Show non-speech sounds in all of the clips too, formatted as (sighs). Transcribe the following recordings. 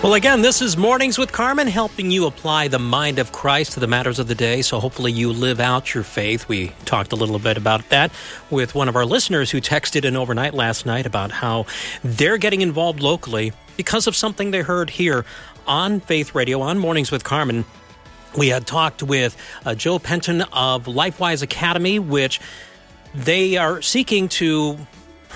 Well, again, this is Mornings with Carmen, helping you apply the mind of Christ to the matters of the day. So hopefully you live out your faith. We talked a little bit about that with one of our listeners who texted in overnight last night about how they're getting involved locally because of something they heard here on Faith Radio on Mornings with Carmen. We had talked with uh, Joel Penton of LifeWise Academy, which they are seeking to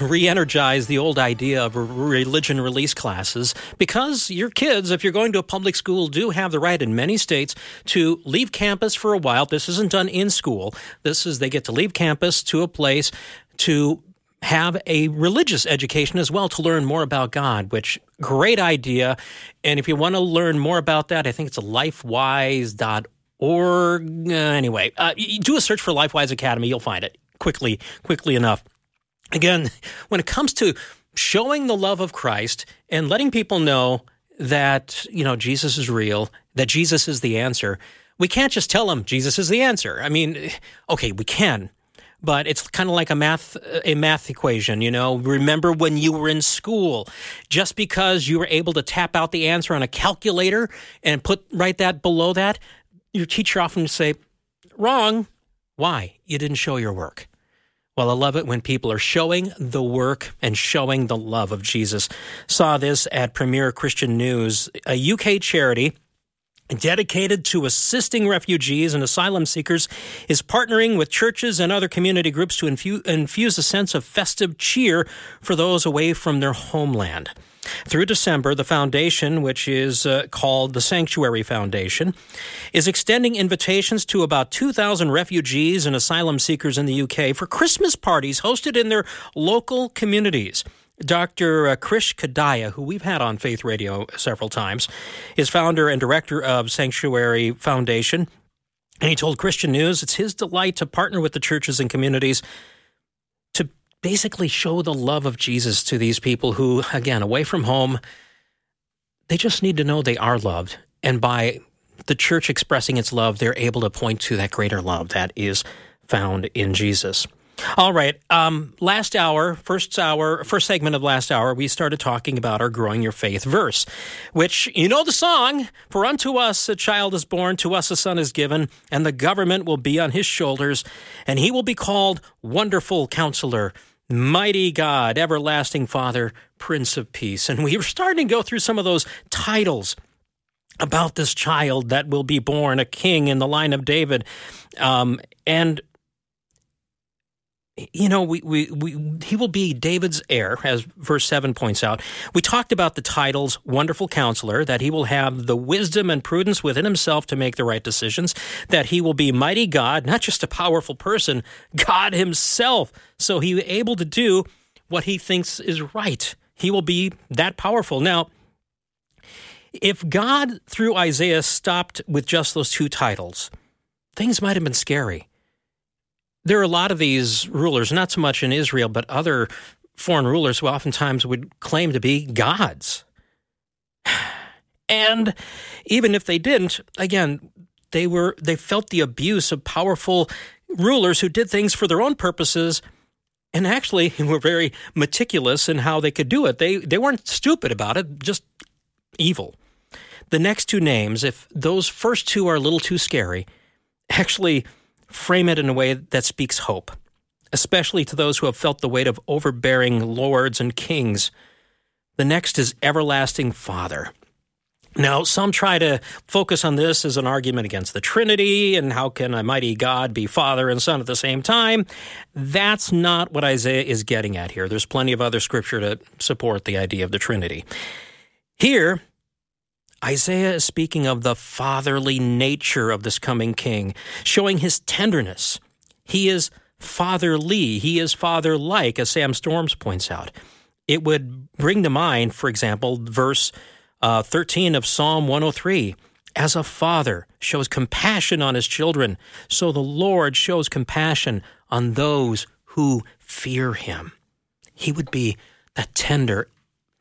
re-energize the old idea of religion release classes because your kids if you're going to a public school do have the right in many states to leave campus for a while this isn't done in school this is they get to leave campus to a place to have a religious education as well to learn more about God, which great idea. And if you want to learn more about that, I think it's lifewise.org. Uh, anyway, uh, do a search for LifeWise Academy, you'll find it quickly, quickly enough. Again, when it comes to showing the love of Christ and letting people know that, you know, Jesus is real, that Jesus is the answer, we can't just tell them Jesus is the answer. I mean, okay, we can, but it's kind of like a math a math equation you know? Remember when you were in school just because you were able to tap out the answer on a calculator and put write that below that your teacher often would say wrong. Why? You didn't show your work well, I love it when people are showing the work and showing the love of Jesus. Saw this at Premier Christian News, a UK charity dedicated to assisting refugees and asylum seekers, is partnering with churches and other community groups to infu- infuse a sense of festive cheer for those away from their homeland. Through December, the foundation, which is uh, called the Sanctuary Foundation, is extending invitations to about 2,000 refugees and asylum seekers in the UK for Christmas parties hosted in their local communities. Dr. uh, Krish Kandiah, who we've had on Faith Radio several times, is founder and director of Sanctuary Foundation. And he told Christian News it's his delight to partner with the churches and communities basically show the love of Jesus to these people who, again, away from home, they just need to know they are loved. And by the church expressing its love, they're able to point to that greater love that is found in Jesus. All right. Um, last hour, first hour, first segment of last hour, we started talking about our growing your faith verse, which you know the song, for unto us a child is born, to us a son is given, and the government will be on his shoulders, and he will be called Wonderful Counselor, Mighty God, Everlasting Father, Prince of Peace. And we were starting to go through some of those titles about this child that will be born, a king in the line of David. Um, and you know, we, we, we, he will be David's heir, as verse 7 points out. We talked about the titles Wonderful Counselor, that he will have the wisdom and prudence within himself to make the right decisions, that he will be mighty God, not just a powerful person, God himself. So he able to do what he thinks is right. He will be that powerful. Now, if God, through Isaiah, stopped with just those two titles, things might have been scary there are a lot of these rulers, not so much in Israel, but other foreign rulers who oftentimes would claim to be gods. (sighs) And even if they didn't, again, they were they felt the abuse of powerful rulers who did things for their own purposes and actually (laughs) were very meticulous in how they could do it. They they weren't stupid about it, just evil. The next two names, if those first two are a little too scary, (laughs) actually frame it in a way that speaks hope, especially to those who have felt the weight of overbearing lords and kings. The next is Everlasting Father. Now, some try to focus on this as an argument against the Trinity and how can a mighty God be Father and Son at the same time. That's not what Isaiah is getting at here. There's plenty of other scripture to support the idea of the Trinity. Here, Isaiah is speaking of the fatherly nature of this coming king, showing his tenderness. He is fatherly, he is father like, as Sam Storms points out. It would bring to mind, for example, verse uh, 13 of Psalm 103 As a father shows compassion on his children, so the Lord shows compassion on those who fear him. He would be that tender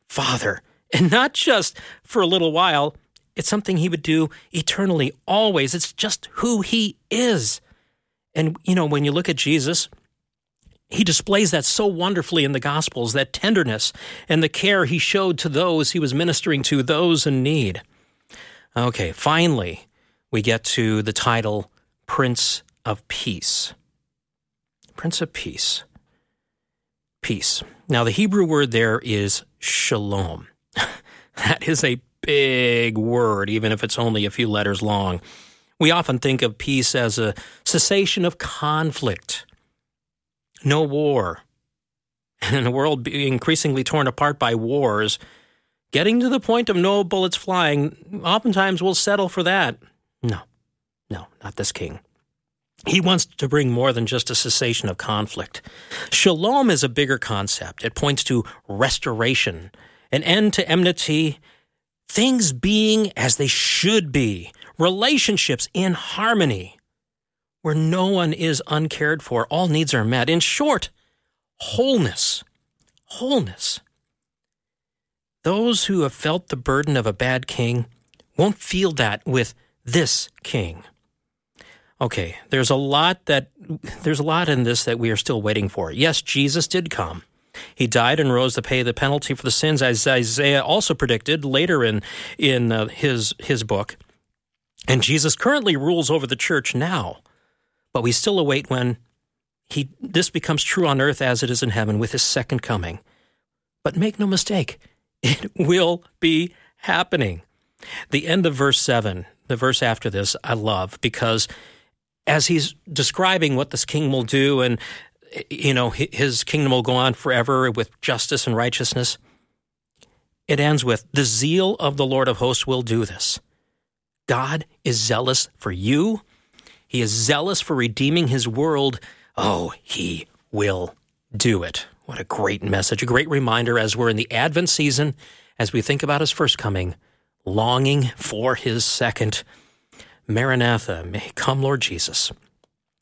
father, and not just for a little while. It's something he would do eternally, always. It's just who he is. And, you know, when you look at Jesus, he displays that so wonderfully in the Gospels, that tenderness and the care he showed to those he was ministering to, those in need. Okay, finally, we get to the title Prince of Peace. Prince of Peace. Peace. Now, the Hebrew word there is shalom. (laughs) that is a big word, even if it's only a few letters long. We often think of peace as a cessation of conflict no war. And in a world being increasingly torn apart by wars, getting to the point of no bullets flying, oftentimes we'll settle for that. No, no, not this king. He wants to bring more than just a cessation of conflict. Shalom is a bigger concept. It points to restoration, an end to enmity, things being as they should be, relationships in harmony where no one is uncared for, all needs are met. In short, wholeness. Wholeness. Those who have felt the burden of a bad king won't feel that with this king. Okay, there's a lot that there's a lot in this that we are still waiting for. Yes, Jesus did come. He died and rose to pay the penalty for the sins, as Isaiah also predicted later in in uh, his his book. And Jesus currently rules over the church now. But we still await when he this becomes true on earth as it is in heaven with his second coming. But make no mistake, (laughs) it will be happening. The end of verse 7, the verse after this, I love because as he's describing what this king will do and you know his kingdom will go on forever with justice and righteousness it ends with the zeal of the lord of hosts will do this god is zealous for you he is zealous for redeeming his world. Oh, he will do it. What a great message, a great reminder as we're in the Advent season, as we think about his first coming, longing for his second. Maranatha, may come, Lord Jesus.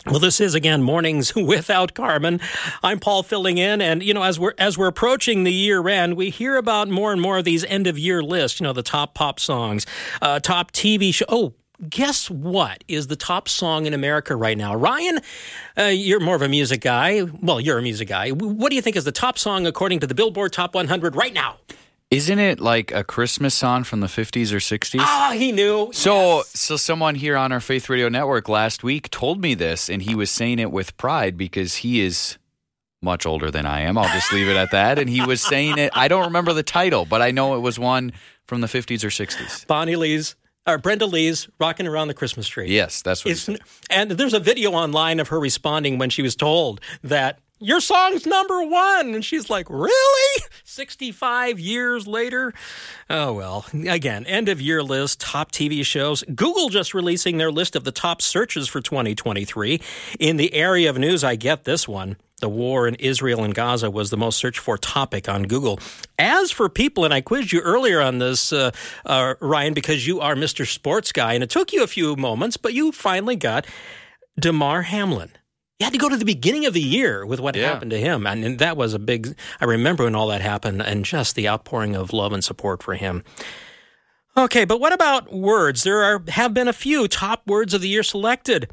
Well, this is again mornings (laughs) without Carmen. I'm Paul filling in, and you know, as we're as we're approaching the year end, we hear about more and more of these end of year lists. You know, the top pop songs, uh, top TV show. Oh, guess what is the top song in America right now? Ryan, uh, you're more of a music guy. Well, you're a music guy. What do you think is the top song according to the Billboard Top 100 right now? Isn't it like a Christmas song from the 50s or 60s? Ah, he knew. So, Yes. so someone here on our Faith Radio Network last week told me this, and he was saying it with pride because he is much older than I am. I'll just leave it at that. And he was saying it. I don't remember the title, but I know it was one from the 50s or 60s. Bonnie Lee's or Brenda Lee's "Rocking Around the Christmas Tree." Yes, that's what. It's, and there's a video online of her responding when she was told that your song's number one. And she's like, Really? 65 years later? Oh, well. Again, end of year list, top TV shows. Google just releasing their list of the top searches for 2023. In the area of news, I get this one. The war in Israel and Gaza was the most searched for topic on Google. As for people, and I quizzed you earlier on this, uh, uh, Ryan, because you are Mr. Sports Guy, and it took you a few moments, but you finally got Damar Hamlin. You had to go to the beginning of the year with what Yeah. happened to him. And, and that was a big, I remember when all that happened and just the outpouring of love and support for him. Okay, but what about words? There are, have been a few top words of the year selected.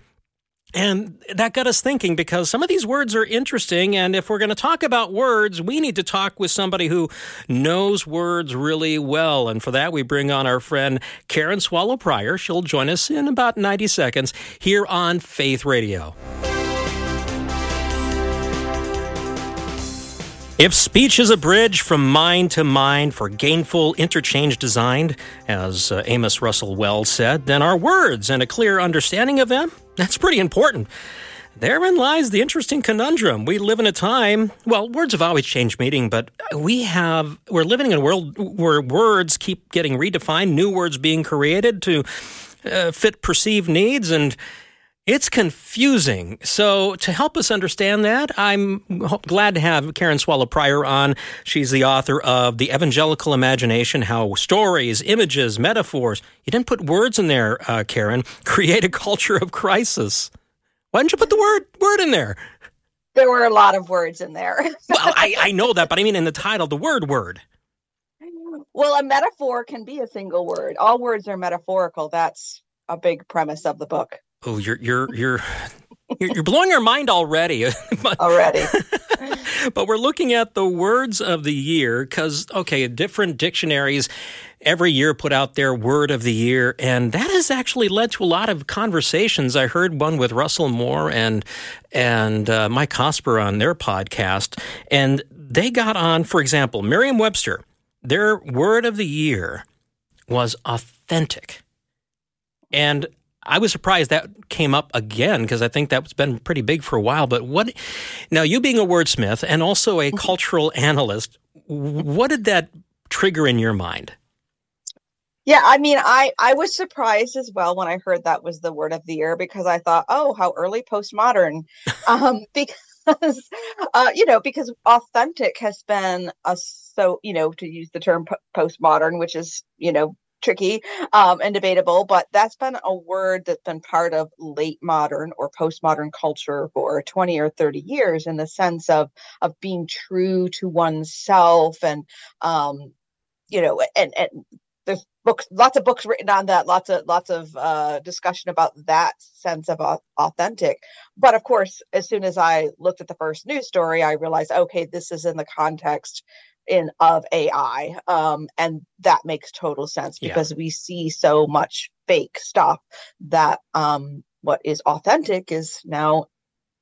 And that got us thinking because some of these words are interesting. And if we're going to talk about words, we need to talk with somebody who knows words really well. And for that, we bring on our friend Karen Swallow Prior. She'll join us in about 90 seconds here on Faith Radio. If speech is a bridge from mind to mind for gainful interchange designed, as uh, Amos Russell Wells said, then our words and a clear understanding of them, that's pretty important. Therein lies the interesting conundrum. We live in a time, well, words have always changed meaning, but we have, we're living in a world where words keep getting redefined, new words being created to uh, fit perceived needs, and it's confusing. So, to help us understand that, I'm glad to have Karen Swallow Prior on. She's the author of The Evangelical Imagination How Stories, Images, Metaphors, you didn't put words in there, uh, Karen, (laughs) create a culture of crisis. Why didn't you put the word word in there? There were a lot of words in there. (laughs) Well, I, I know that, but I mean in the title, the word word. well, a metaphor can be a single word. All words are metaphorical. That's a big premise of the book Oh, you're you're you're you're, blowing our mind already. (laughs) but, already. (laughs) but we're looking at the words of the year because okay, different dictionaries every year put out their word of the year, and that has actually led to a lot of conversations. I heard one with Russell Moore and and uh, Mike Cosper on their podcast, and they got on, for example, Merriam-Webster. Their word of the year was authentic, and I was surprised that came up again because I think that's been pretty big for a while. But what now? You being a wordsmith and also a cultural analyst, what did that trigger in your mind? Yeah, I mean, I I was surprised as well when I heard that was the word of the year because I thought, oh, how early postmodern, (laughs) um, (laughs) because uh, you know, because authentic has been a so you know to use the term postmodern, which is you know tricky um, and debatable, but that's been a word that's been part of late modern or postmodern culture for 20 or 30 years in the sense of of being true to oneself and um, you know and and there's books lots of books written on that lots of lots of uh, discussion about that sense of au- authentic. But of course as soon as i looked at the first news story i realized okay this is in the context in of ai um, and that makes total sense Yeah. because we see so much fake stuff that um, what is authentic is now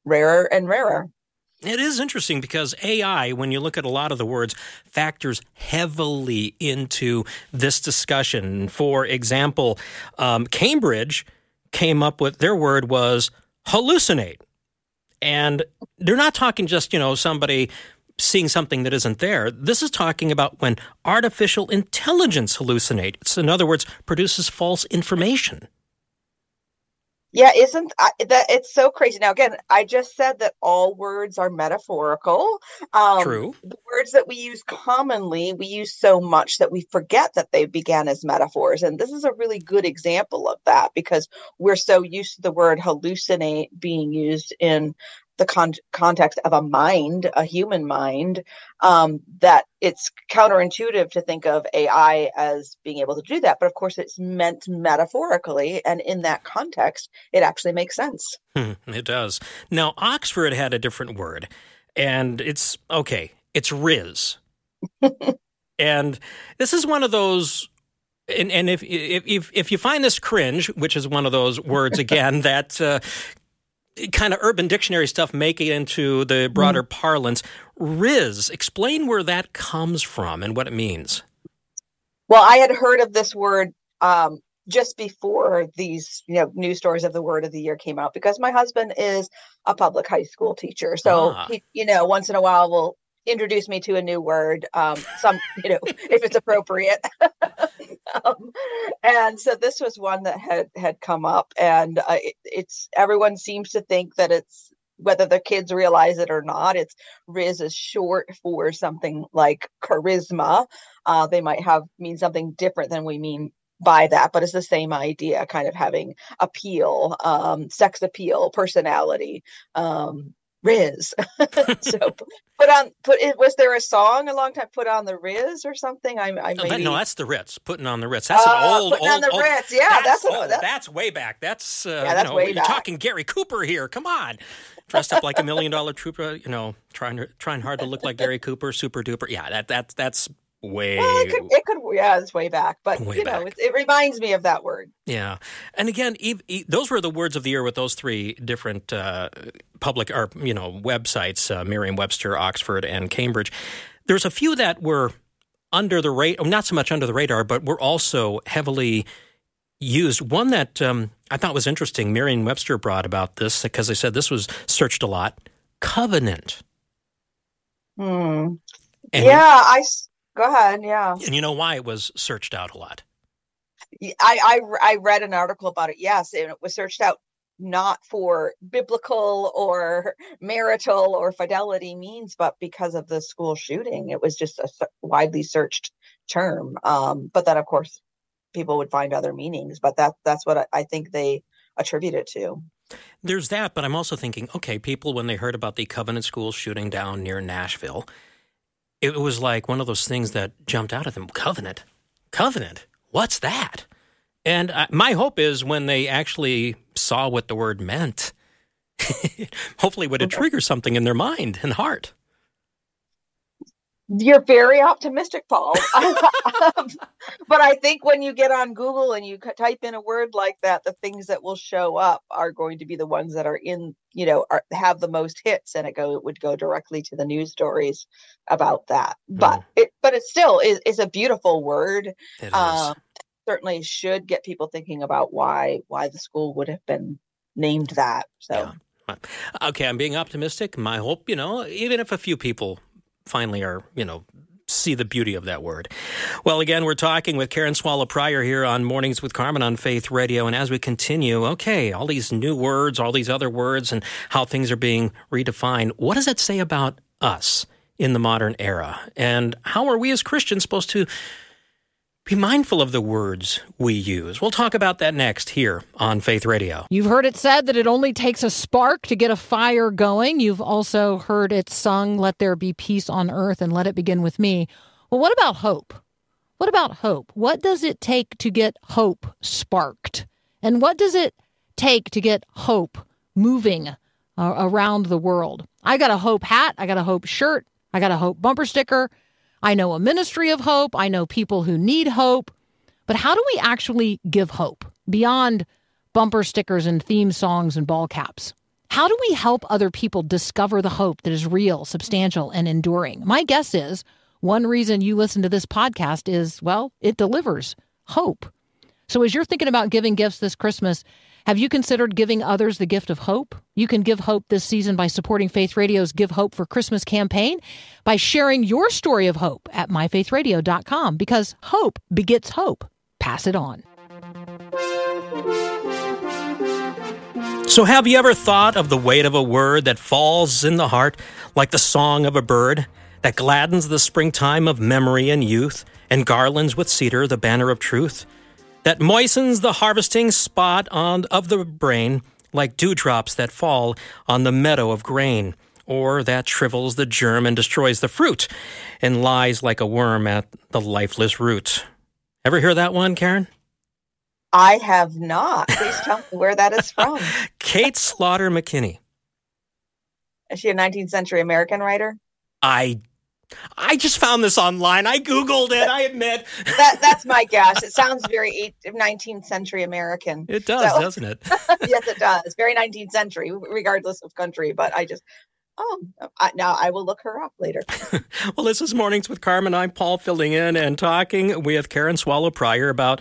rarer and rarer It is interesting because AI, when you look at a lot of the words, factors heavily into this discussion. For example, um, Cambridge came up with their word was hallucinate. And they're not talking just, you know, somebody seeing something that isn't there. This is talking about when artificial intelligence hallucinates. In other words, produces false information. Yeah, isn't I, that it's so crazy. Now, again, I just said that all words are metaphorical. Um, True. The words that we use commonly, we use so much that we forget that they began as metaphors. And this is a really good example of that because we're so used to the word hallucinate being used in the con- context of a mind, a human mind, um, that it's counterintuitive to think of AI as being able to do that. But of course, it's meant metaphorically. And in that context, it actually makes sense. Hmm, it does. Now, Oxford had a different word, and it's okay, it's Rizz. (laughs) and this is one of those. And, and if, if if if you find this cringe, which is one of those words again (laughs) that uh, kind of urban dictionary stuff make it into the broader parlance, Rizz. Explain where that comes from and what it means. Well, I had heard of this word um, just before these, you know, news stories of the word of the year came out because my husband is a public high school teacher. So, Ah. he, you know, once in a while will introduce me to a new word, um, some, (laughs) you know, if it's appropriate. (laughs) um, and so this was one that had had come up, and uh, it, it's everyone seems to think that it's whether the kids realize it or not. It's Rizz is short for something like charisma. Uh, they might have mean something different than we mean by that, but it's the same idea, kind of having appeal, um, sex appeal, personality. Um, Rizz. (laughs) so (laughs) put on put it was there a song a long time put on the Rizz or something? I'm I No, that- maybe no, that's the Ritz. Putting on the Ritz. That's Uh, an old, putting old, on the old- Ritz. Yeah, that's what- old. that- that's way back. That's uh, Yeah, that's you know, way you're back. talking Gary Cooper here. Come on, dressed up like a million dollar trooper. You know, trying to, trying hard to look like Gary Cooper. Super duper. Yeah, that that that's way. well, it could it could yeah, it's way back, but Way you know, back. it, it reminds me of that word. Yeah, and again, e- those were the words of the year with those three different uh, public or you know websites: uh, Merriam-Webster, Oxford, and Cambridge. There's a few that were under the radar, not so much under the radar, but were also heavily used. One that um, I thought was interesting, Merriam Webster brought about this because they said this was searched a lot covenant. Hmm. And, yeah, I go ahead. Yeah, And you know why it was searched out a lot? I, I I read an article about it. Yes, and it was searched out not for biblical or (laughs) marital or fidelity means, but because of the school shooting. It was just a widely searched term. Um, but then, of course, people would find other meanings. But that that's what I, I think they attribute it to. There's that, but I'm also thinking, okay, people, when they heard about the Covenant School shooting down near Nashville, it was like one of those things that jumped out at them Covenant? Covenant? What's that? And I, my hope is when they actually saw what the word meant, (laughs) hopefully, would it trigger something in their mind and heart? You're very optimistic, Paul. (laughs) Um, but I think when you get on Google and you type in a word like that, the things that will show up are going to be the ones that are in, you know, are, have the most hits, and it go it would go directly to the news stories about that. But mm. it, but it still is is a beautiful word. It. Um, certainly should get people thinking about why why the school would have been named that. So. Yeah. Uh, okay, I'm being optimistic. My hope, you know, even if a few people finally are, you know, see the beauty of that word. Well, again, we're talking with Karen Swallow Prior here on Mornings with Carmen on Faith Radio. And as we continue, okay, all these new words, all these other words, and how things are being redefined, what does that say about us in the modern era? And how are we as Christians supposed to be mindful of the words we use? We'll talk about that next here on Faith Radio. You've heard it said that it only takes a spark to get a fire going. You've also heard it sung, Let there be peace on earth and let it begin with me. Well, what about hope? What about hope? What does it take to get hope sparked? And what does it take to get hope moving uh, around the world? I got a hope hat. I got a hope shirt. I got a hope bumper sticker. I know a ministry of hope. I know people who need hope. But how do we actually give hope beyond bumper stickers and theme songs and ball caps? How do we help other people discover the hope that is real, substantial, and enduring? My guess is one reason you listen to this podcast is, well, it delivers hope. So as you're thinking about giving gifts this Christmas, have you considered giving others the gift of hope? You can give hope this season by supporting Faith Radio's Give Hope for Christmas campaign by sharing your story of hope at myfaithradio.com because hope begets hope. Pass it on. So, have you ever thought of the weight of a word that falls in the heart like the song of a bird that gladdens the springtime of memory and youth and garlands with cedar the banner of truth? That moistens the harvesting spot on, of the brain like dewdrops that fall on the meadow of grain, or that shrivels the germ and destroys the fruit and lies like a worm at the lifeless root. Ever hear that one, Karen? I have not. Please tell me where that is from. (laughs) Kate Slaughter McKinney. Is she a 19th century American writer? I I just found this online. I googled it. I admit That that's my guess. It sounds very eight, 19th century American. it does, So- doesn't it? (laughs) yes, it does. Very 19th century, regardless of country. But I just, oh, I, now I will look her up later. (laughs) well, this is mornings with Carmen. I'm Paul filling in and talking with Karen Swallow Prior about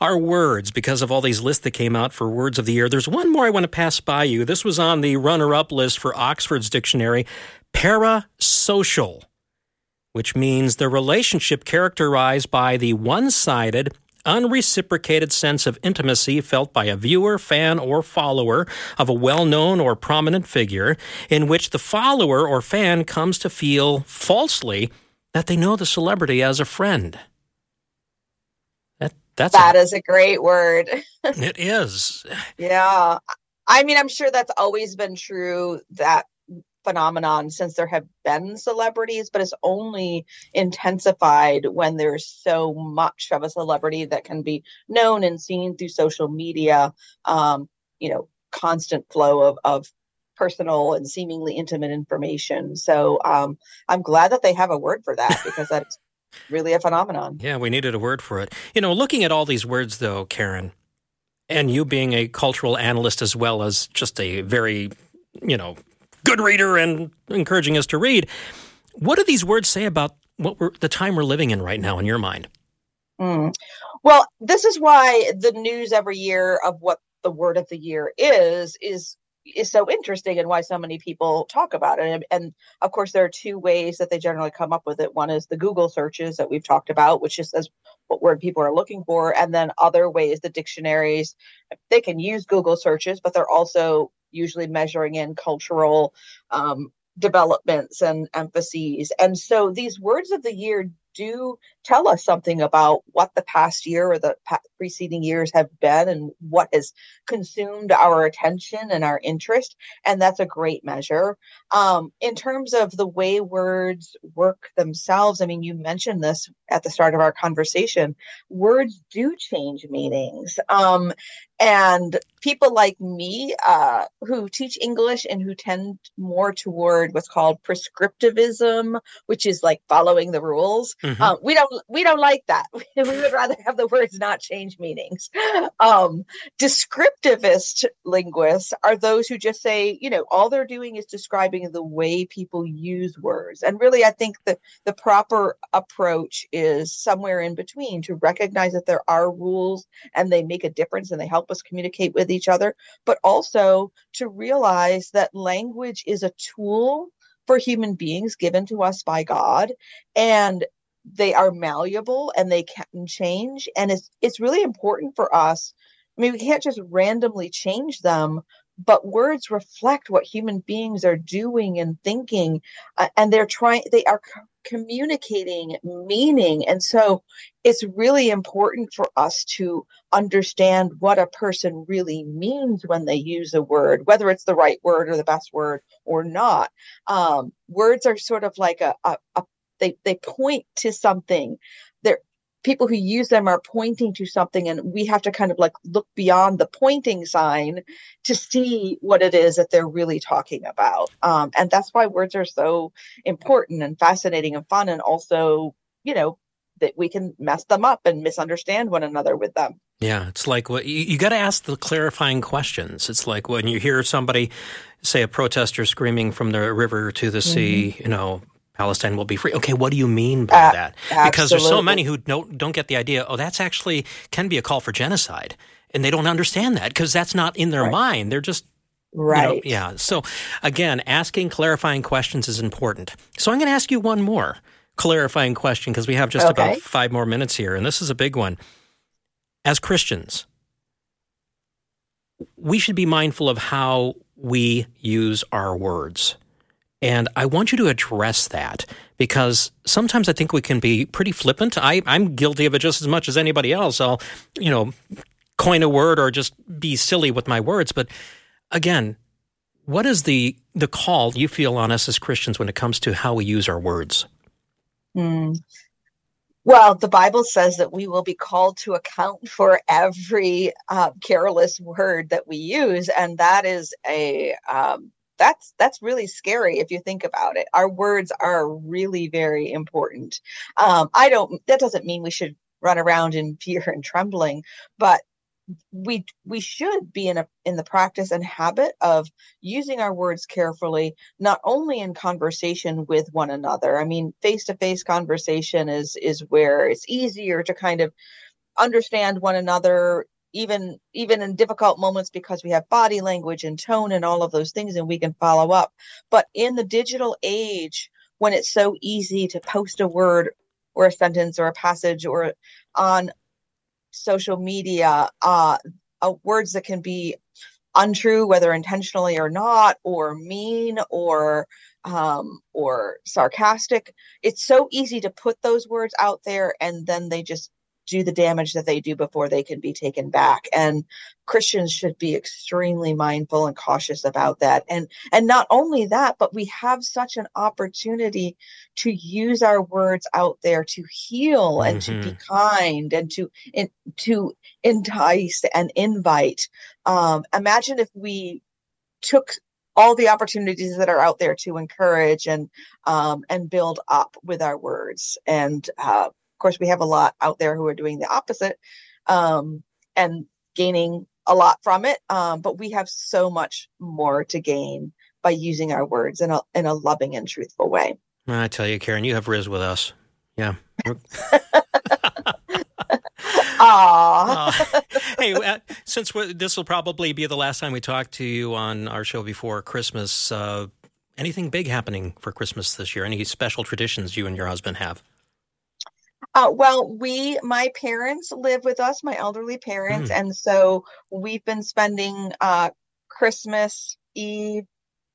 our words because of all these lists that came out for words of the year. There's one more I want to pass by you. This was on the runner-up list for Oxford's dictionary, parasocial. Which means the relationship characterized by the one sided, unreciprocated sense of intimacy felt by a viewer, fan, or follower of a well known or prominent figure, in which the follower or fan comes to feel falsely that they know the celebrity as a friend. That, that's That is a great word. it is. (laughs) Yeah. I mean, I'm sure that's always been true, that phenomenon, since there have been celebrities, but it's only intensified when there's so much of a celebrity that can be known and seen through social media. Um, you know, constant flow of, of personal and seemingly intimate information. So um, I'm glad that they have a word for that because that's really a phenomenon. Yeah, we needed a word for it. You know, looking at all these words, though, Karen, and you being a cultural analyst as well as just a very, you know, good reader and encouraging us to read, what do these words say about what we're the time we're living in right now in your mind? Mm. Well, this is why the news every year of what the word of the year is is is so interesting and why so many people talk about it. And, and, of course, there are two ways that they generally come up with it. One is the Google searches that we've talked about, which just says what word people are looking for, and then other ways the dictionaries they can use Google searches, but they're also usually measuring in cultural um, developments and emphases. And so these words of the year do tell us something about what the past year or the preceding years have been and what has consumed our attention and our interest. And that's a great measure. Um, in terms of the way words work themselves, I mean, you mentioned this at the start of our conversation. Words do change meanings. Um, and people like me uh, who teach English and who tend more toward what's called prescriptivism, which is like following the rules. Mm-hmm. Uh, we don't we don't like that. (laughs) we would rather have the words not change meanings. Um, descriptivist linguists are those who just say, you know, all they're doing is describing the way people use words. And really, I think the the proper approach is somewhere in between to recognize that there are rules and they make a difference and they help us communicate with each other, but also to realize that language is a tool for human beings given to us by God and they are malleable and they can change and it's it's really important for us i mean we can't just randomly change them but words reflect what human beings are doing and thinking uh, and they're trying they are communicating meaning. And so it's really important for us to understand what a person really means when they use a word, whether it's the right word or the best word or not. Um, words are sort of like a, a, a they, they point to something. They're people who use them are pointing to something and we have to kind of like look beyond the pointing sign to see what it is that they're really talking about um, and that's why words are so important and fascinating and fun and also you know that we can mess them up and misunderstand one another with them yeah it's like what you, you got to ask the clarifying questions it's like when you hear somebody say a protester screaming from the river to the sea mm-hmm. you know Palestine will be free. Okay, what do you mean by uh, that? Because there's so many who don't don't get the idea. Oh, that's actually can be a call for genocide, and they don't understand that because that's not in their right. mind. They're just right. You know, yeah. So again, asking clarifying questions is important. So I'm going to ask you one more clarifying question because we have just okay. about five more minutes here, and this is a big one. As Christians, we should be mindful of how we use our words. And I want you to address that because sometimes I think we can be pretty flippant. I, I'm guilty of it just as much as anybody else. I'll, you know, coin a word or just be silly with my words. But again, what is the the call you feel on us as Christians when it comes to how we use our words? Mm. Well, the Bible says that we will be called to account for every uh, careless word that we use, and that is a um, that's that's really scary if you think about it. Our words are really very important. Um, i don't that doesn't mean we should run around in (laughs) fear and trembling but we we should be in a in the practice and habit of using our words carefully not only in conversation with one another. I mean face to face conversation is is where it's easier to kind of understand one another even even in difficult moments because we have body language and tone and all of those things and we can follow up. But in the digital age when it's so easy to post a word or a sentence or a passage or on social media uh, uh words that can be untrue whether intentionally or not or mean or um, or sarcastic it's so easy to put those words out there and then they just do the damage that they do before they can be taken back and christians should be extremely mindful and cautious about that and and not only that but we have such an opportunity to use our words out there to heal and mm-hmm. to be mm-hmm. kind and to in, to entice and invite um, imagine if we took all the opportunities that are out there to encourage and um, and build up with our words and uh, course, we have a lot out there who are doing the opposite um, and gaining a lot from it. Um, but we have so much more to gain by using our words in a in a loving and truthful way. I tell you, Karen, you have Rizz with us. Yeah. (laughs) Ah, Uh, (laughs) hey, uh, since this will probably be the last time we talk to you on our show before Christmas, uh, anything big happening for Christmas this year? Any special traditions you and your husband have? Uh, well, we, my parents live with us, my elderly parents, and so we've been spending uh, Christmas Eve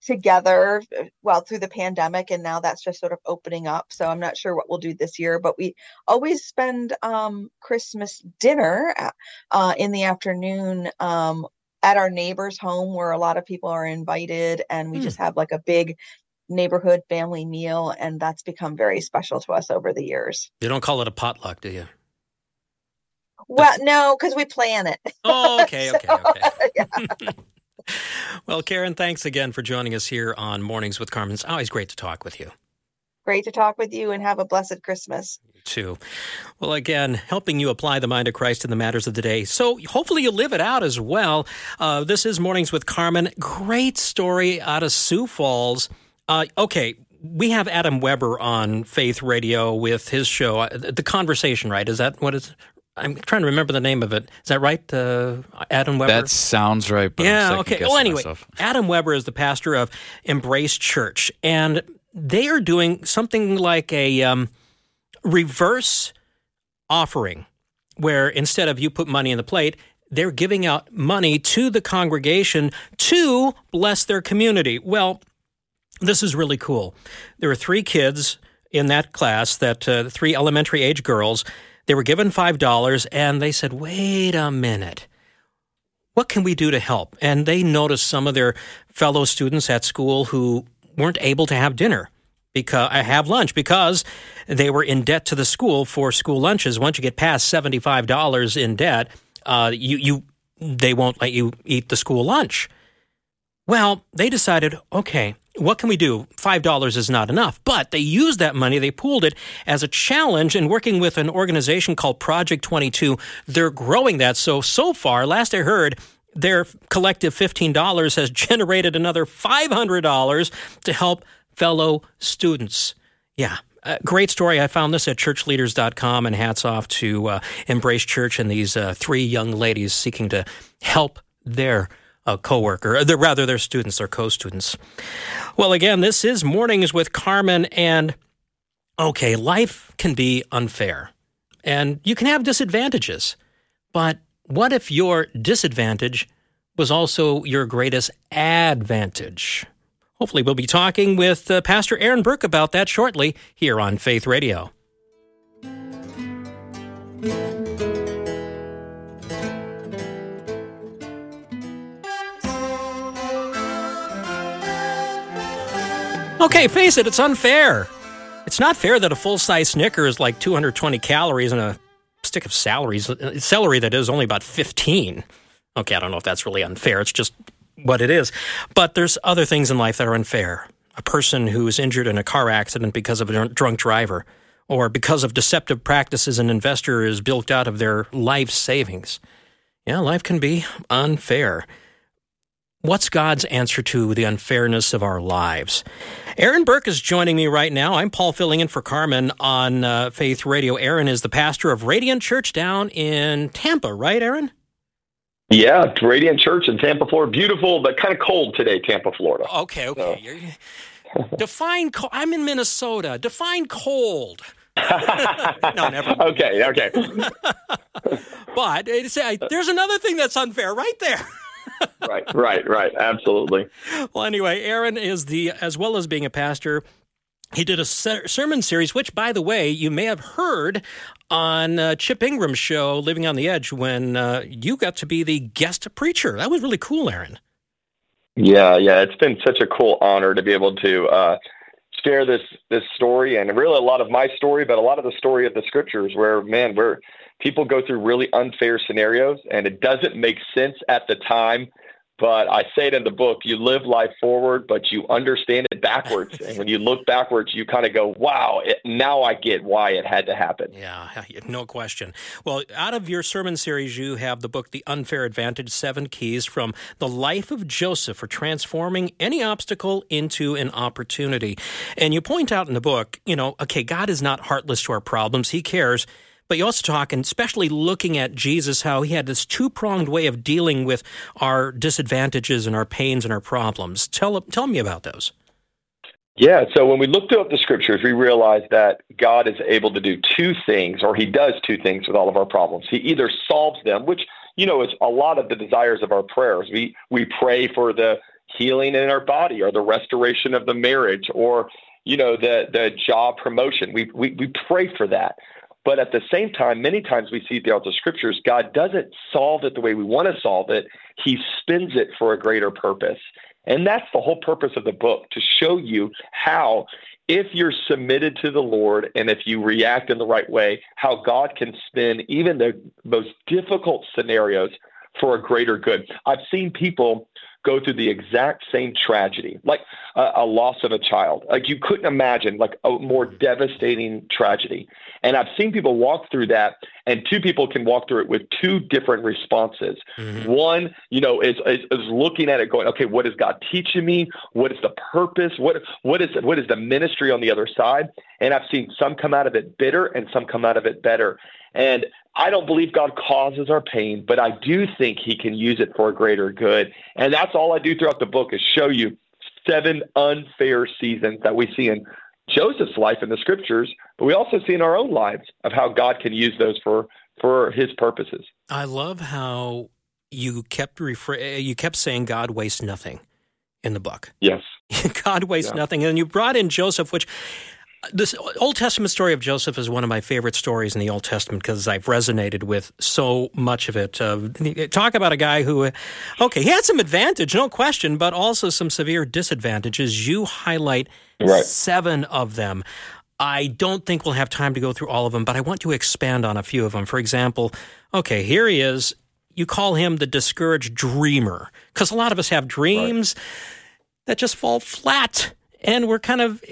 together, uh, well, through the pandemic, and now that's just sort of opening up. So I'm not sure what we'll do this year, but we always spend um, Christmas dinner uh, uh, in the afternoon um, at our neighbor's home where a lot of people are invited, and we Hmm. just have like a big neighborhood family meal, and that's become very special to us over the years. You don't call it a potluck, do you? Well, no, because we plan it. Oh, okay, (laughs) okay, okay. (laughs) (laughs) Well, Karen, thanks again for joining us here on Mornings with Carmen. It's always great to talk with you. Great to talk with you and have a blessed Christmas. too. Well, again, helping you apply the mind of Christ in the matters of the day. So hopefully you live it out as well. Uh, this is Mornings with Carmen. Great story out of Sioux Falls. Uh, okay. We have Adam Weber on Faith Radio with his show, uh, The Conversation, right? Is that what it's? I'm trying to remember the name of it. Is that right? Uh, Adam Weber? That sounds right. Yeah, okay. Well, anyway, myself. Adam Weber is the pastor of Embrace Church, and they are doing something like a um, reverse offering, where instead of you put money in the plate, they're giving out money to the congregation to bless their community. Well, this is really cool. There were three kids in that class, that uh, three elementary age girls. They were given five dollars, and they said, "Wait a minute." what can we do to help? And they noticed some of their fellow students at school who weren't able to have dinner because I have lunch because they were in debt to the school for school lunches. Once you get past seventy five dollars in debt, uh, you you they won't let you eat the school lunch. Well, they decided, okay, what can we do? $5 is not enough. But they used that money, they pooled it as a challenge and working with an organization called Project 22. They're growing that. So, so far, last I heard, their collective $15 has (laughs) generated another $500 to help fellow students. Yeah. Uh, great story. I found this at churchleaders.com, and hats off to uh, Embrace Church and these uh, three young ladies seeking to help their uh, coworker, or their, rather their students, their co-students. Well, again, this is Mornings with Carmen, and okay, life can be unfair, and you can have disadvantages, but what if your disadvantage was also your greatest advantage? Hopefully, we'll be talking with uh, Pastor Aaron Burke about that shortly here on Faith Radio. Okay, face it, it's unfair. It's not fair that a full size Snicker is like 220 calories and a stick of salaries, uh, celery that is only about 15. Okay, I don't know if that's really unfair. It's just what it is. But there's other things in life that are unfair. A person who is injured in a car accident because of a drunk- drunk driver, or because of deceptive practices, an investor is bilked out of their life savings. Yeah, life can be unfair. What's God's answer to the unfairness of our lives? Aaron Burke is joining me right now. I'm Paul filling in for Carmen on uh, Faith Radio. Aaron is the pastor of Radiant Church down in Tampa, right, Aaron? Yeah, Radiant Church in Tampa, Florida. Beautiful, but kind of cold today, Tampa, Florida. Okay, okay. You're- define. Co- I'm in Minnesota. Define cold. (laughs) no, never. mind. okay, okay. (laughs) But uh, there's another thing that's unfair right there. Right, right, right. Absolutely. Well, anyway, Aaron is the, as well as being a pastor, he did a ser- sermon series, which, by the way, you may have heard on uh, Chip Ingram's show, Living on the Edge, when uh, you got to be the guest preacher. That was really cool, Aaron. Yeah, yeah. It's been such a cool honor to be able to uh, share this this story, and really a lot of my story, but a lot of the story of the scriptures, where man, where people go through really unfair scenarios, and it doesn't make sense at the time. But I say it in the book: you live life forward, but you understand it backwards. (laughs) and when you look backwards, you kind of go, "Wow! It, now I get why it had to happen." Yeah, (laughs) no question. Well, out of your sermon series, you have the book, The Unfair Advantage Seven Keys from the Life of Joseph for Transforming Any Obstacle into an Opportunity. And you point out in the book, you know, okay, God is not heartless to our problems, He cares. But you also talk, and especially looking at Jesus, how he had this two pronged way of dealing with our disadvantages and our pains and our problems. Tell, tell me about those. Yeah, so when we looked up the scriptures, we realized that God is able to do two things, or He does two things with all of our problems. He either solves them, which you know is a lot of the desires of our prayers. We we pray for the healing in our body, or the restoration of the marriage, or you know the the job promotion. We we we pray for that. But at the same time, many times we see throughout the scriptures, God doesn't solve it the way we want to solve it. He spins it for a greater purpose. And that's the whole purpose of the book to show you how, if you're submitted to the Lord and if you react in the right way, how God can spin even the most difficult scenarios for a greater good. I've seen people go through the exact same tragedy, like a, a, loss of a child. Like you couldn't imagine, like a more devastating tragedy. And I've seen people walk through that, and two people can walk through it with two different responses. Mm-hmm. One, you know, is, is, is looking at it, going, okay, what is God teaching me? What is the purpose? What what is what is the ministry on the other side? And I've seen some come out of it bitter, and some come out of it better. And I don't believe God causes our pain, but I do think He can use it for a greater good. And that's all I do throughout the book is show you seven unfair seasons that we see in Joseph's life in the scriptures, but we also see in our own lives of how God can use those for for His purposes. I love how you kept refer- you kept saying God wastes nothing in the book. Yes, (laughs) God wastes yeah. nothing, and you brought in Joseph, which this Old Testament story of Joseph is one of my favorite stories in the Old Testament because I've resonated with so much of it. Uh, talk about a guy who, okay, he had some advantage, no question, but also some severe disadvantages. You highlight right. seven of them. I don't think we'll have time to go through all of them, but I want to expand on a few of them. For example, okay, here he is. You call him the discouraged dreamer because a lot of us have dreams right. that just fall flat and we're kind of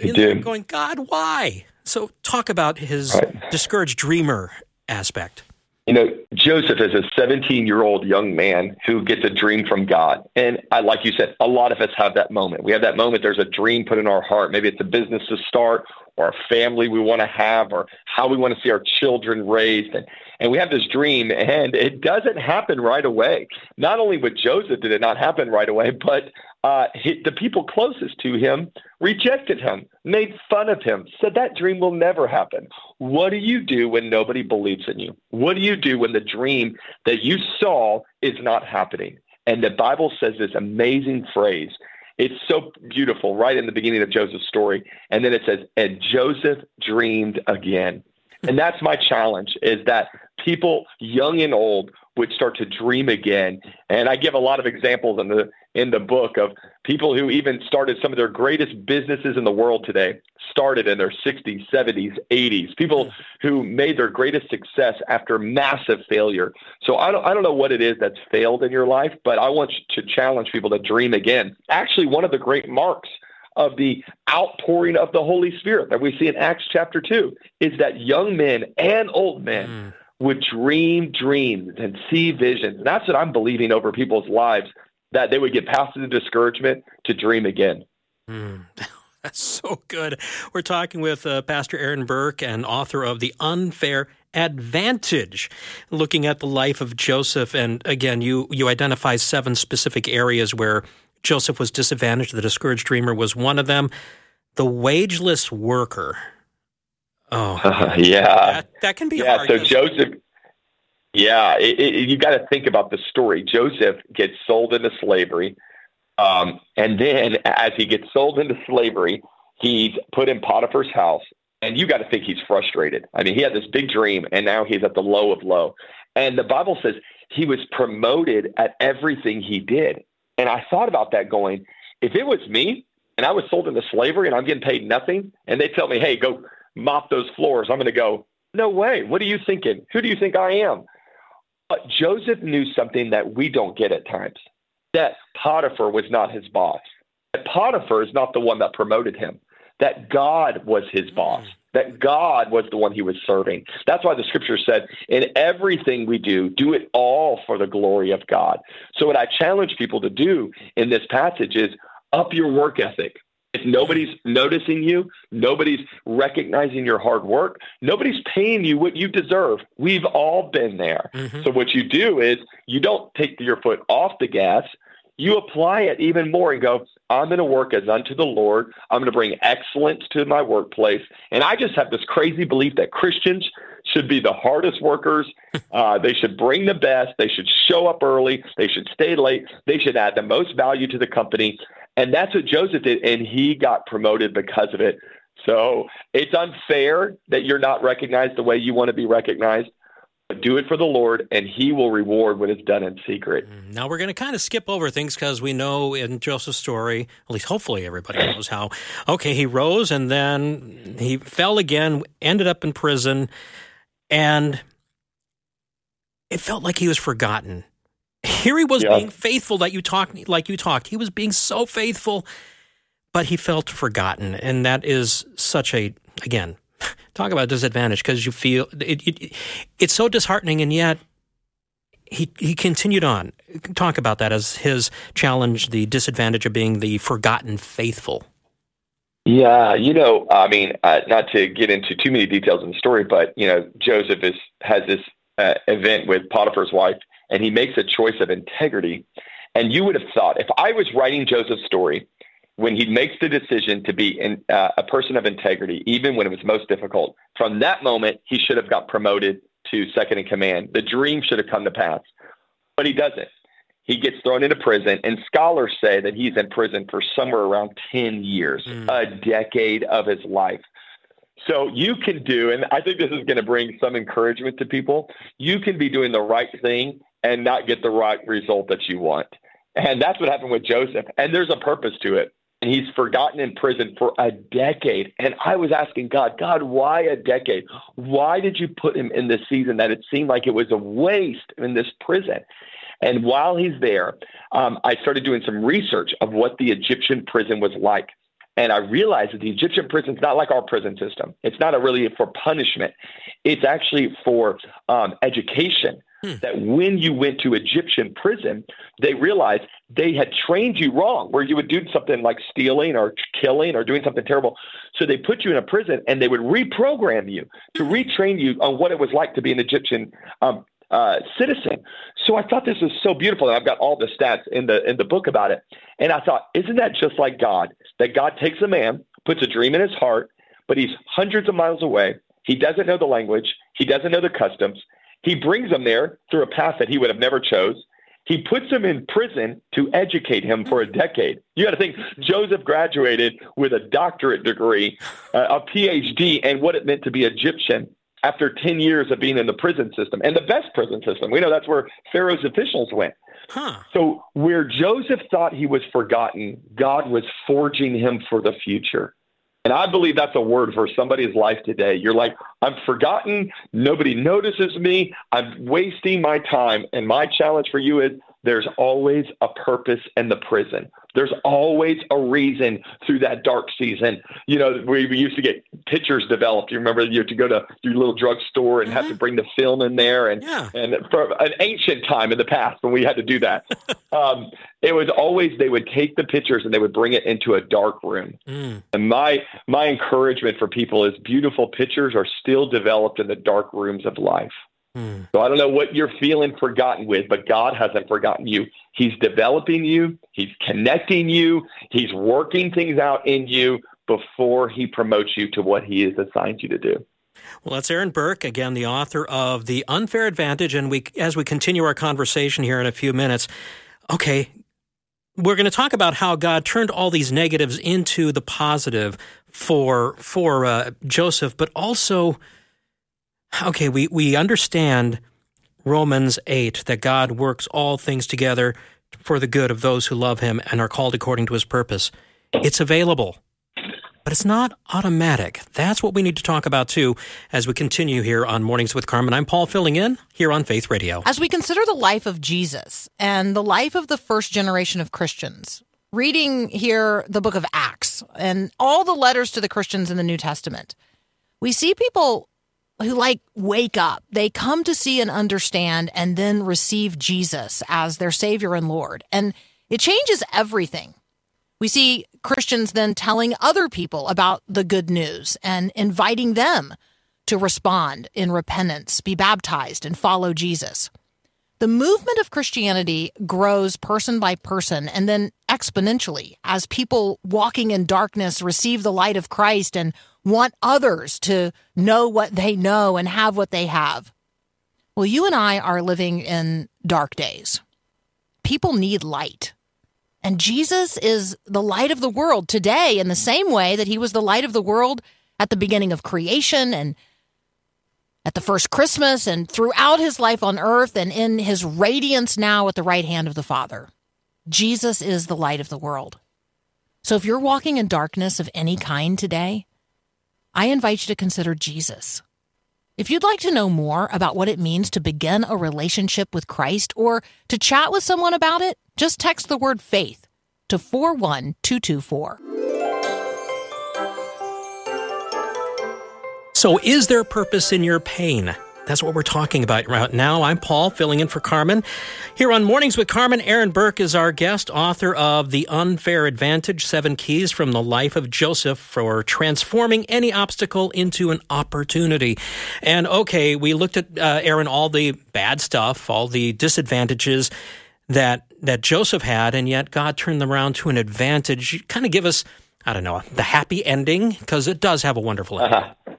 going, God, why? So talk about his right. discouraged dreamer aspect. You know, Joseph is a 17 year old young man who gets a dream from God. And I, like you said, a lot of us have that moment. We have that moment. There's a dream put in our heart. Maybe it's a business to start or a family we want to have or how we want to see our children raised. And, and we have this dream and it doesn't happen right away. Not only with Joseph did it not happen right away, but uh, he, the people closest to him rejected him, made fun of him, said that dream will never happen. What do you do when nobody believes in you? What do you do when the dream that you saw is not happening? And the Bible says this amazing phrase. It's so beautiful right in the beginning of Joseph's story. And then it says, and Joseph dreamed again. And that's my challenge is that people, young and old, would start to dream again. And I give a lot of examples in the in the book of people who even started some of their greatest businesses in the world today started in their 60s, 70s, 80s. People who made their greatest success after massive failure. So I don't I don't know what it is that's failed in your life, but I want to challenge people to dream again. Actually, one of the great marks of the outpouring of the Holy Spirit that we see in Acts chapter 2 is that young men and old men mm would dream dreams and see visions. And that's what I'm believing over people's lives that they would get past the discouragement to dream again. Mm. (laughs) That's so good. We're talking with uh, Pastor Aaron Burke and author of The Unfair Advantage, looking at the life of Joseph. And again, you, you identify seven specific areas where Joseph was disadvantaged. The discouraged dreamer was one of them. The wageless worker Oh, uh, (laughs) yeah, that, that, can be yeah. Hard, so Joseph, yeah, it, it, you got to think about the story. Joseph gets sold into slavery, um, and then as he gets sold into slavery, he's put in Potiphar's house, and you got to think he's frustrated. I mean, he had this big dream, and now he's at the low of low. And the Bible says he was promoted at everything he did. And I thought about that, going, if it was me and I was sold into slavery and I'm getting paid nothing, and they tell me, hey, go mop those floors. I'm going to go, no way. What are you thinking? Who do you think I am? But Joseph knew something that we don't get at times that Potiphar was not his boss, that Potiphar is not the one that promoted him, that God was his hmm. boss. That God was the one he was serving. That's why the scripture said, in everything we do, do it all for the glory of God. So, what I challenge people to do in this passage is up your work ethic, if nobody's noticing you, nobody's recognizing your hard work, nobody's paying you what you deserve. We've all been there. Mhm. So what you do is you don't take your foot off the gas. You apply it even more and go, I'm going to work as unto the Lord. I'm going to bring excellence to my workplace. And I just have this crazy belief that Christians should be the hardest workers. (laughs) Uh, they should bring the best. They should show up early. They should stay late. They should add the most value to the company. And that's what Joseph did. And he got promoted because of it. So it's unfair that you're not recognized the way you want to be recognized. But do it for the Lord, and He will reward what is done in secret. Mm, now we're going to kind of skip over things because we know in Joseph's story, at least hopefully everybody (laughs) knows how. Okay, he rose and then he fell again, ended up in prison, and it felt like he was forgotten. Here he was Yeah. being faithful that you talked, like you talked. He was being so faithful, but he felt forgotten, and that is such a again talk about disadvantage because you feel it, it, it's so disheartening, and yet he he continued on. Talk about that as his challenge, the disadvantage of being the forgotten faithful. Yeah, you know, I mean, uh, not to get into too many details in the story, but you know, Joseph is has this uh, event with Potiphar's wife, and he makes a choice of integrity. And you would have thought, if I was writing Joseph's story, when he makes the decision to be in, uh, a person of integrity, even when it was most difficult, from that moment he should have got promoted to second in command. The dream should have come to pass, but he doesn't. He gets thrown into prison, and scholars say that he's in prison for somewhere around 10 years, Mm. a decade of his life. So you can do, and I think this is going to bring some encouragement to people. You can be doing the right thing and not get the right result that you want. And that's what happened with Joseph. And there's a purpose to it. And he's forgotten in prison for a decade. And I was asking God, God, why a decade? Why did you put him in this season that it seemed like it was a waste in this prison? And while he's there, um, I started doing some research of what the Egyptian prison was like. And I realized that the Egyptian prison is not like our prison system. It's not really for punishment. It's actually for um, education. Hmm. That when you went to Egyptian prison, they realized they had trained you wrong, where you would do something like stealing or killing or doing something terrible. So they put you in a prison and they would reprogram you to retrain you on what it was like to be an Egyptian um, uh, citizen. So I thought this was so beautiful, and I've got all the stats in the in the book about it. And I thought, isn't that just like God? That God takes a man, puts a dream in his heart, but he's hundreds of miles away. He doesn't know the language. He doesn't know the customs. He brings him there through a path that he would have never chose. He puts him in prison to educate him for a decade. You got to think Joseph graduated with a doctorate degree, uh, a PhD, and what it meant to be Egyptian after 10 years of being in the prison system and the best prison system. We know that's where Pharaoh's officials went. Huh. So, where Joseph thought he was forgotten, God was forging him for the future. And I believe that's a word for somebody's life today. You're like, I'm forgotten. Nobody notices me. I'm wasting my time. And my challenge for you is there's always a purpose in the prison. There's always a reason through that dark season. You know, we, we used to get pictures developed. You remember you had to go to your little drugstore and have to bring the film in there. And Yeah. and for an ancient time in the past when we had to do that, (laughs) um, it was always they would take the pictures and they would bring it into a dark room. Mm. And my my encouragement for people is beautiful pictures are still developed in the dark rooms of life. Mm. So I don't know what you're feeling forgotten with, but God hasn't forgotten you. He's developing you, He's connecting you, He's working things out in you before He promotes you to what He has assigned you to do. Well, that's Aaron Burke, again, the author of The Unfair Advantage. And we, as we continue our conversation here in a few minutes, okay, we're going to talk about how God turned all these negatives into the positive for for uh, Joseph, but also, okay, we we understand Romans eight that God works all things together for the good of those who love Him and are called according to His purpose. It's available but it's not automatic. That's what we need to talk about too as we continue here on Mornings with Carmen. I'm Paul filling in here on Faith Radio. As we consider the life of Jesus and the life of the first generation of Christians, reading here the book of Acts and all the letters to the Christians in the New Testament, we see people who like wake up. They come to see and understand and then receive Jesus as their Savior and Lord. And it changes everything. We see Christians then telling other people about the good news and inviting them to respond in repentance, be baptized, and follow Jesus. The movement of Christianity grows person by person and then exponentially as people walking in darkness receive the light of Christ and want others to know what they know and have what they have. Well, you and I are living in dark days. People need light. And Jesus is the light of the world today in the same way that he was the light of the world at the beginning of creation and at the first Christmas and throughout his life on earth and in his radiance now at the right hand of the Father. Jesus is the light of the world. So if you're walking in darkness of any kind today, I invite you to consider Jesus. If you'd like to know more about what it means to begin a relationship with Christ or to chat with someone about it, just text the word faith to 41224. So, is there purpose in your pain? That's what we're talking about right now. I'm Paul, filling in for Carmen. Here on Mornings with Carmen, Aaron Burke is our guest, author of The Unfair Advantage Seven Keys from the Life of Joseph for Transforming Any Obstacle into an Opportunity. And okay, we looked at, uh, Aaron, all the bad stuff, all the disadvantages that, that Joseph had, and yet God turned them around to an advantage. Kind of give us, I don't know, the happy ending, because it does have a wonderful ending. Uh-huh.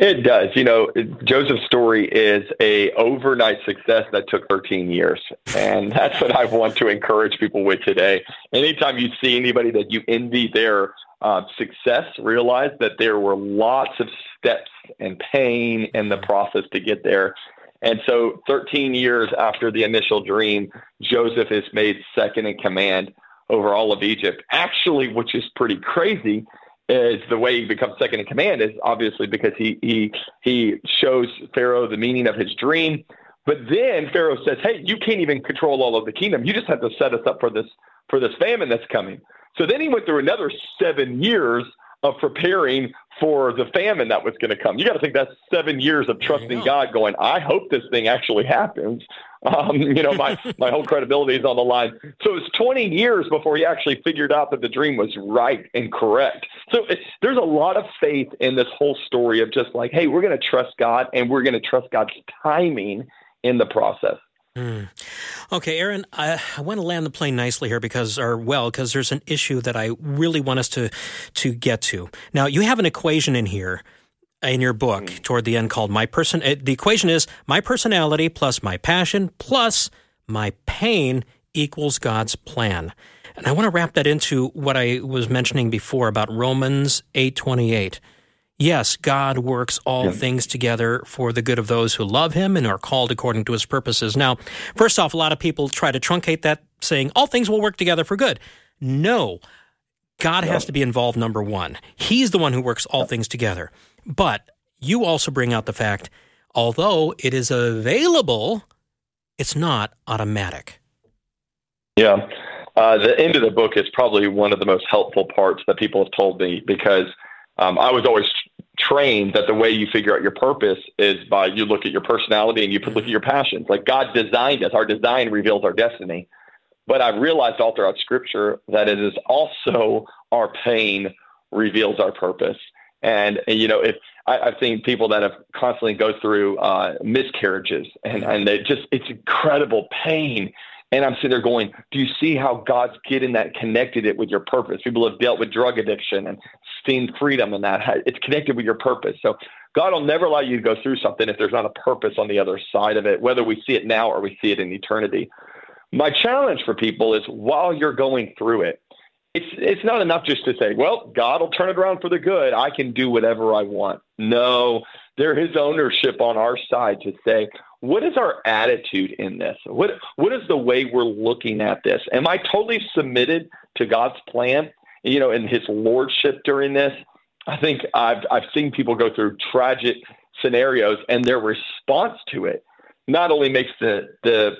It does. You know, Joseph's story is a overnight success that took 13 years. And (laughs) that's what I want to encourage people with today. Anytime you see anybody that you envy their uh, success, realize that there were lots of steps and pain in the process to get there. And so 13 years after the initial dream, Joseph is made second in command over all of Egypt. Actually, which is pretty crazy, is the way he becomes second in command is obviously because he he he shows Pharaoh the meaning of his dream. But then Pharaoh says, "Hey, you can't even control all of the kingdom. You just have to set us up for this for this famine that's coming." So then he went through another seven years of preparing for the famine that was going to come. You got to think that's seven years of trusting God, going, "I hope this thing actually happens." Um, you know, my, (laughs) my whole credibility is on the line. So it was 20 years before he actually figured out that the dream was right and correct. So it, there's a lot of faith in this whole story of just like, hey, we're going to trust God and we're going to trust God's timing in the process. Mm. Okay, Aaron, I, I, want to land the plane nicely here because, or well, because there's an issue that I really want us to to get to. Now, you have an equation in here in your book mm. toward the end called my person. Uh, the equation is my personality plus my passion plus my pain equals God's plan. And I want to wrap that into what I was mentioning before about Romans 8:28. Yes, God works all yeah. things together for the good of those who love him and are called according to his purposes. Now, first off, a lot of people try to truncate that saying all things will work together for good. No. God has to be involved number 1. He's the one who works all things together. But you also bring out the fact, although it is available, it's not automatic. Yeah. Uh, the end of the book is probably one of the most helpful parts that people have told me because um, I was always trained that the way you figure out your purpose is by you look at your personality and you look at your passions. Like God designed us, our design reveals our destiny. But I've realized all throughout Scripture that it is also our pain reveals our purpose. And, you know, if I, have seen people that have constantly go through uh, miscarriages and, and they just, it's incredible pain. And I'm sitting there going, do you see how God's getting that connected it with your purpose? People have dealt with drug addiction and seen freedom and that (laughs) it's connected with your purpose. So God will never allow you to go through something if there's not a purpose on the other side of it, whether we see it now or we see it in eternity. My challenge for people is while you're going through it, it's it's not enough just to say, well, God will turn it around for the good. I can do whatever I want. No, there is ownership on our side to say, what is our attitude in this? What what is the way we're looking at this? Am I totally submitted to God's plan? You know, in His lordship during this. I think I've I've seen people go through tragic scenarios, and their response to it not only makes the the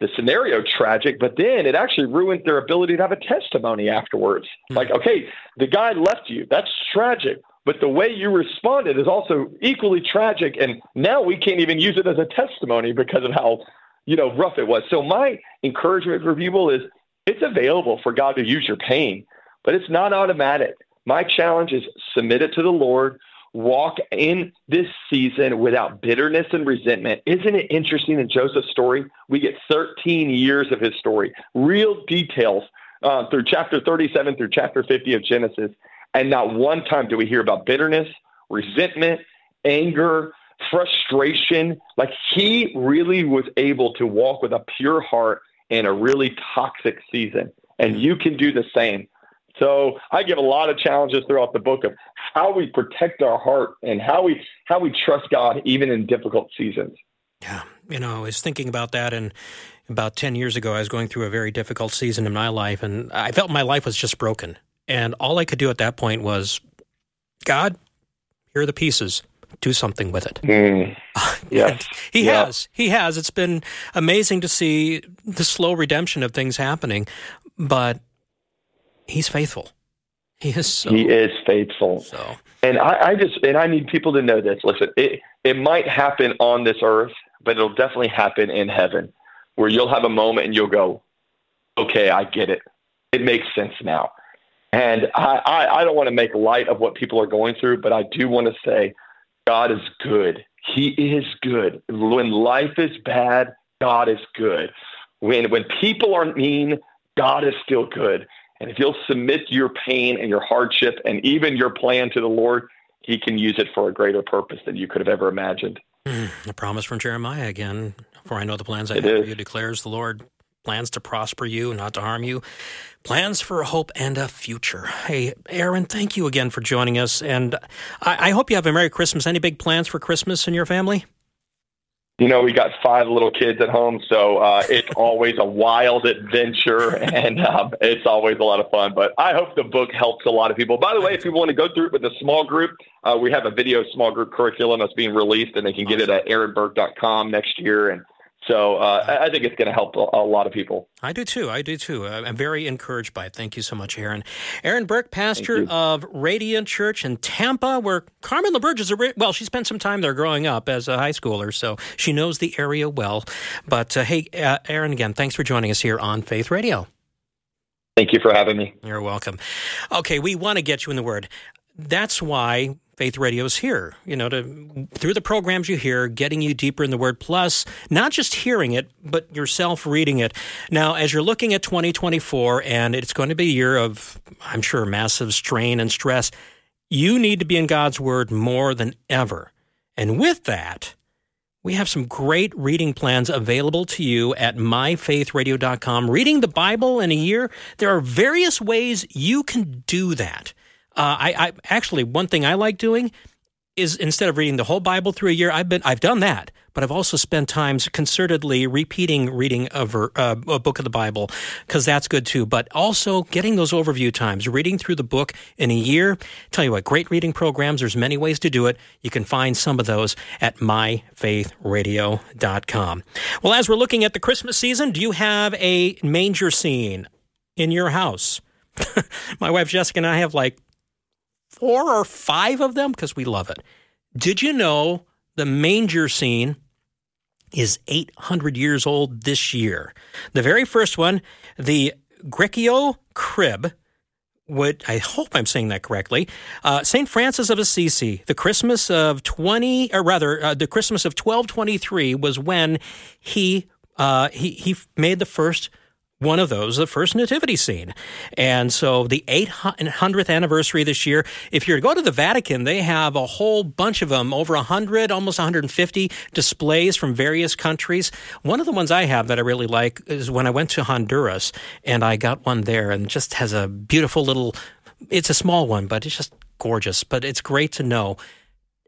the scenario tragic, but then it actually ruins their ability to have a testimony afterwards. Mm-hmm. Like, okay, the guy left you. That's tragic. But the way you responded is also equally tragic. And now we can't even use it as a testimony because of how, you know, rough it was. So my encouragement for people is it's available for God to use your pain. but it's not automatic. My challenge is submit it to the Lord, walk in this season without bitterness and resentment. Isn't it interesting in Joseph's story? We get 13 years of his story, real details uh, through chapter 37 through chapter 50 of Genesis. And not one time do we hear about bitterness, resentment, anger, frustration. Like he really was able to walk with a pure heart in a really toxic season. And you can do the same. So I give a lot of challenges throughout the book of how we protect our heart and how we how we trust God even in difficult seasons. Yeah, you know, I was thinking about that, and about ten years ago, I was going through a very difficult season in my life, and I felt my life was just broken. And all I could do at that point was, God, here are the pieces. Do something with it. (laughs) Mm. Yes. (laughs) he Yeah. has. He has. It's been amazing to see the slow redemption of things happening, but he's faithful. He is so. He is faithful. So, And I, I just and I need people to know this. Listen, it it might happen on this earth, but it'll definitely happen in heaven, where you'll have a moment and you'll go, "Okay, I get it. It makes sense now." And I, I, I don't want to make light of what people are going through, but I do want to say, God is good. He is good. When life is bad, God is good. When when people are mean, God is still good. And if you'll submit your pain and your hardship and even your plan to the Lord, He can use it for a greater purpose than you could have ever imagined. Mm, a promise from Jeremiah again. For I know the plans I It have for is. you, declares the Lord. Plans to prosper you, not to harm you. Plans for a hope and a future. Hey, Aaron, thank you again for joining us. And I, I hope you have a Merry Christmas. Any big plans for Christmas in your family? You know, we got five little kids at home, so uh, it's (laughs) always a wild adventure, and um, it's always a lot of fun. But I hope the book helps a lot of people. By the way, if you want to go through it with a small group, uh, we have a video small group curriculum that's being released, and they can get it at aaronburke.com next year. And so uh, I think it's going to help a, a lot of people. I do too. I do too. I'm very encouraged by it. Thank you so much, Aaron. Aaron Burke, pastor of Radiant Church in Tampa, where Carmen LaBerge is a well. She spent some time there growing up as a high schooler, so she knows the area well. But uh, hey, uh, Aaron, again, thanks for joining us here on Faith Radio. Thank you for having me. You're welcome. Okay, we want to get you in the Word. That's why Faith Radio is here. You know, to through the programs you hear, getting you deeper in the Word. Plus, not just hearing it, but yourself reading it. Now, as you're looking at 2024, and it's going to be a year of, I'm sure, massive strain and stress. You need to be in God's Word more than ever. And with that, we have some great reading plans available to you at myfaithradio.com. Reading the Bible in a year, there are various ways you can do that. Uh, I, I actually one thing I like doing is instead of reading the whole Bible through a year, I've been I've done that, but I've also spent times concertedly repeating reading a, ver, uh, a book of the Bible because that's good too. But also getting those overview times, reading through the book in a year. Tell you what, great reading programs. There's many ways to do it. You can find some of those at myfaithradio.com. Well, as we're looking at the Christmas season, do you have a manger scene in your house? (laughs) My wife Jessica and I have like four or five of them because we love it. Did you know the manger scene is 800 years old this year? The very first one, the Greccio crib, would I hope I'm saying that correctly? Uh, Saint Francis of Assisi, the Christmas of 20, or rather, uh, the Christmas of 1223 was when he uh, he he made the first one of those, the first nativity scene. And so the 800th anniversary this year, if you're to go to the Vatican, they have a whole bunch of them, over 100, almost 150 displays from various countries. One of the ones I have that I really like is when I went to Honduras and I got one there and just has a beautiful little, it's a small one, but it's just gorgeous. But it's great to know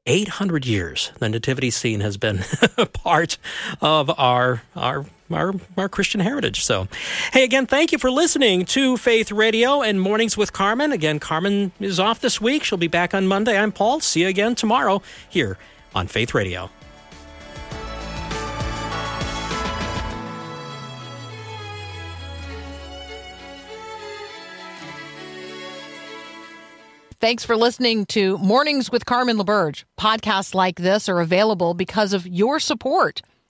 800 years the nativity scene has been (laughs) part of our our our, our Christian heritage. So, hey, again, thank you for listening to Faith Radio and Mornings with Carmen. Again, Carmen is off this week. She'll be back on Monday. I'm Paul. See you again tomorrow here on Faith Radio. Thanks for listening to Mornings with Carmen LaBerge. Podcasts like this are available because of your support.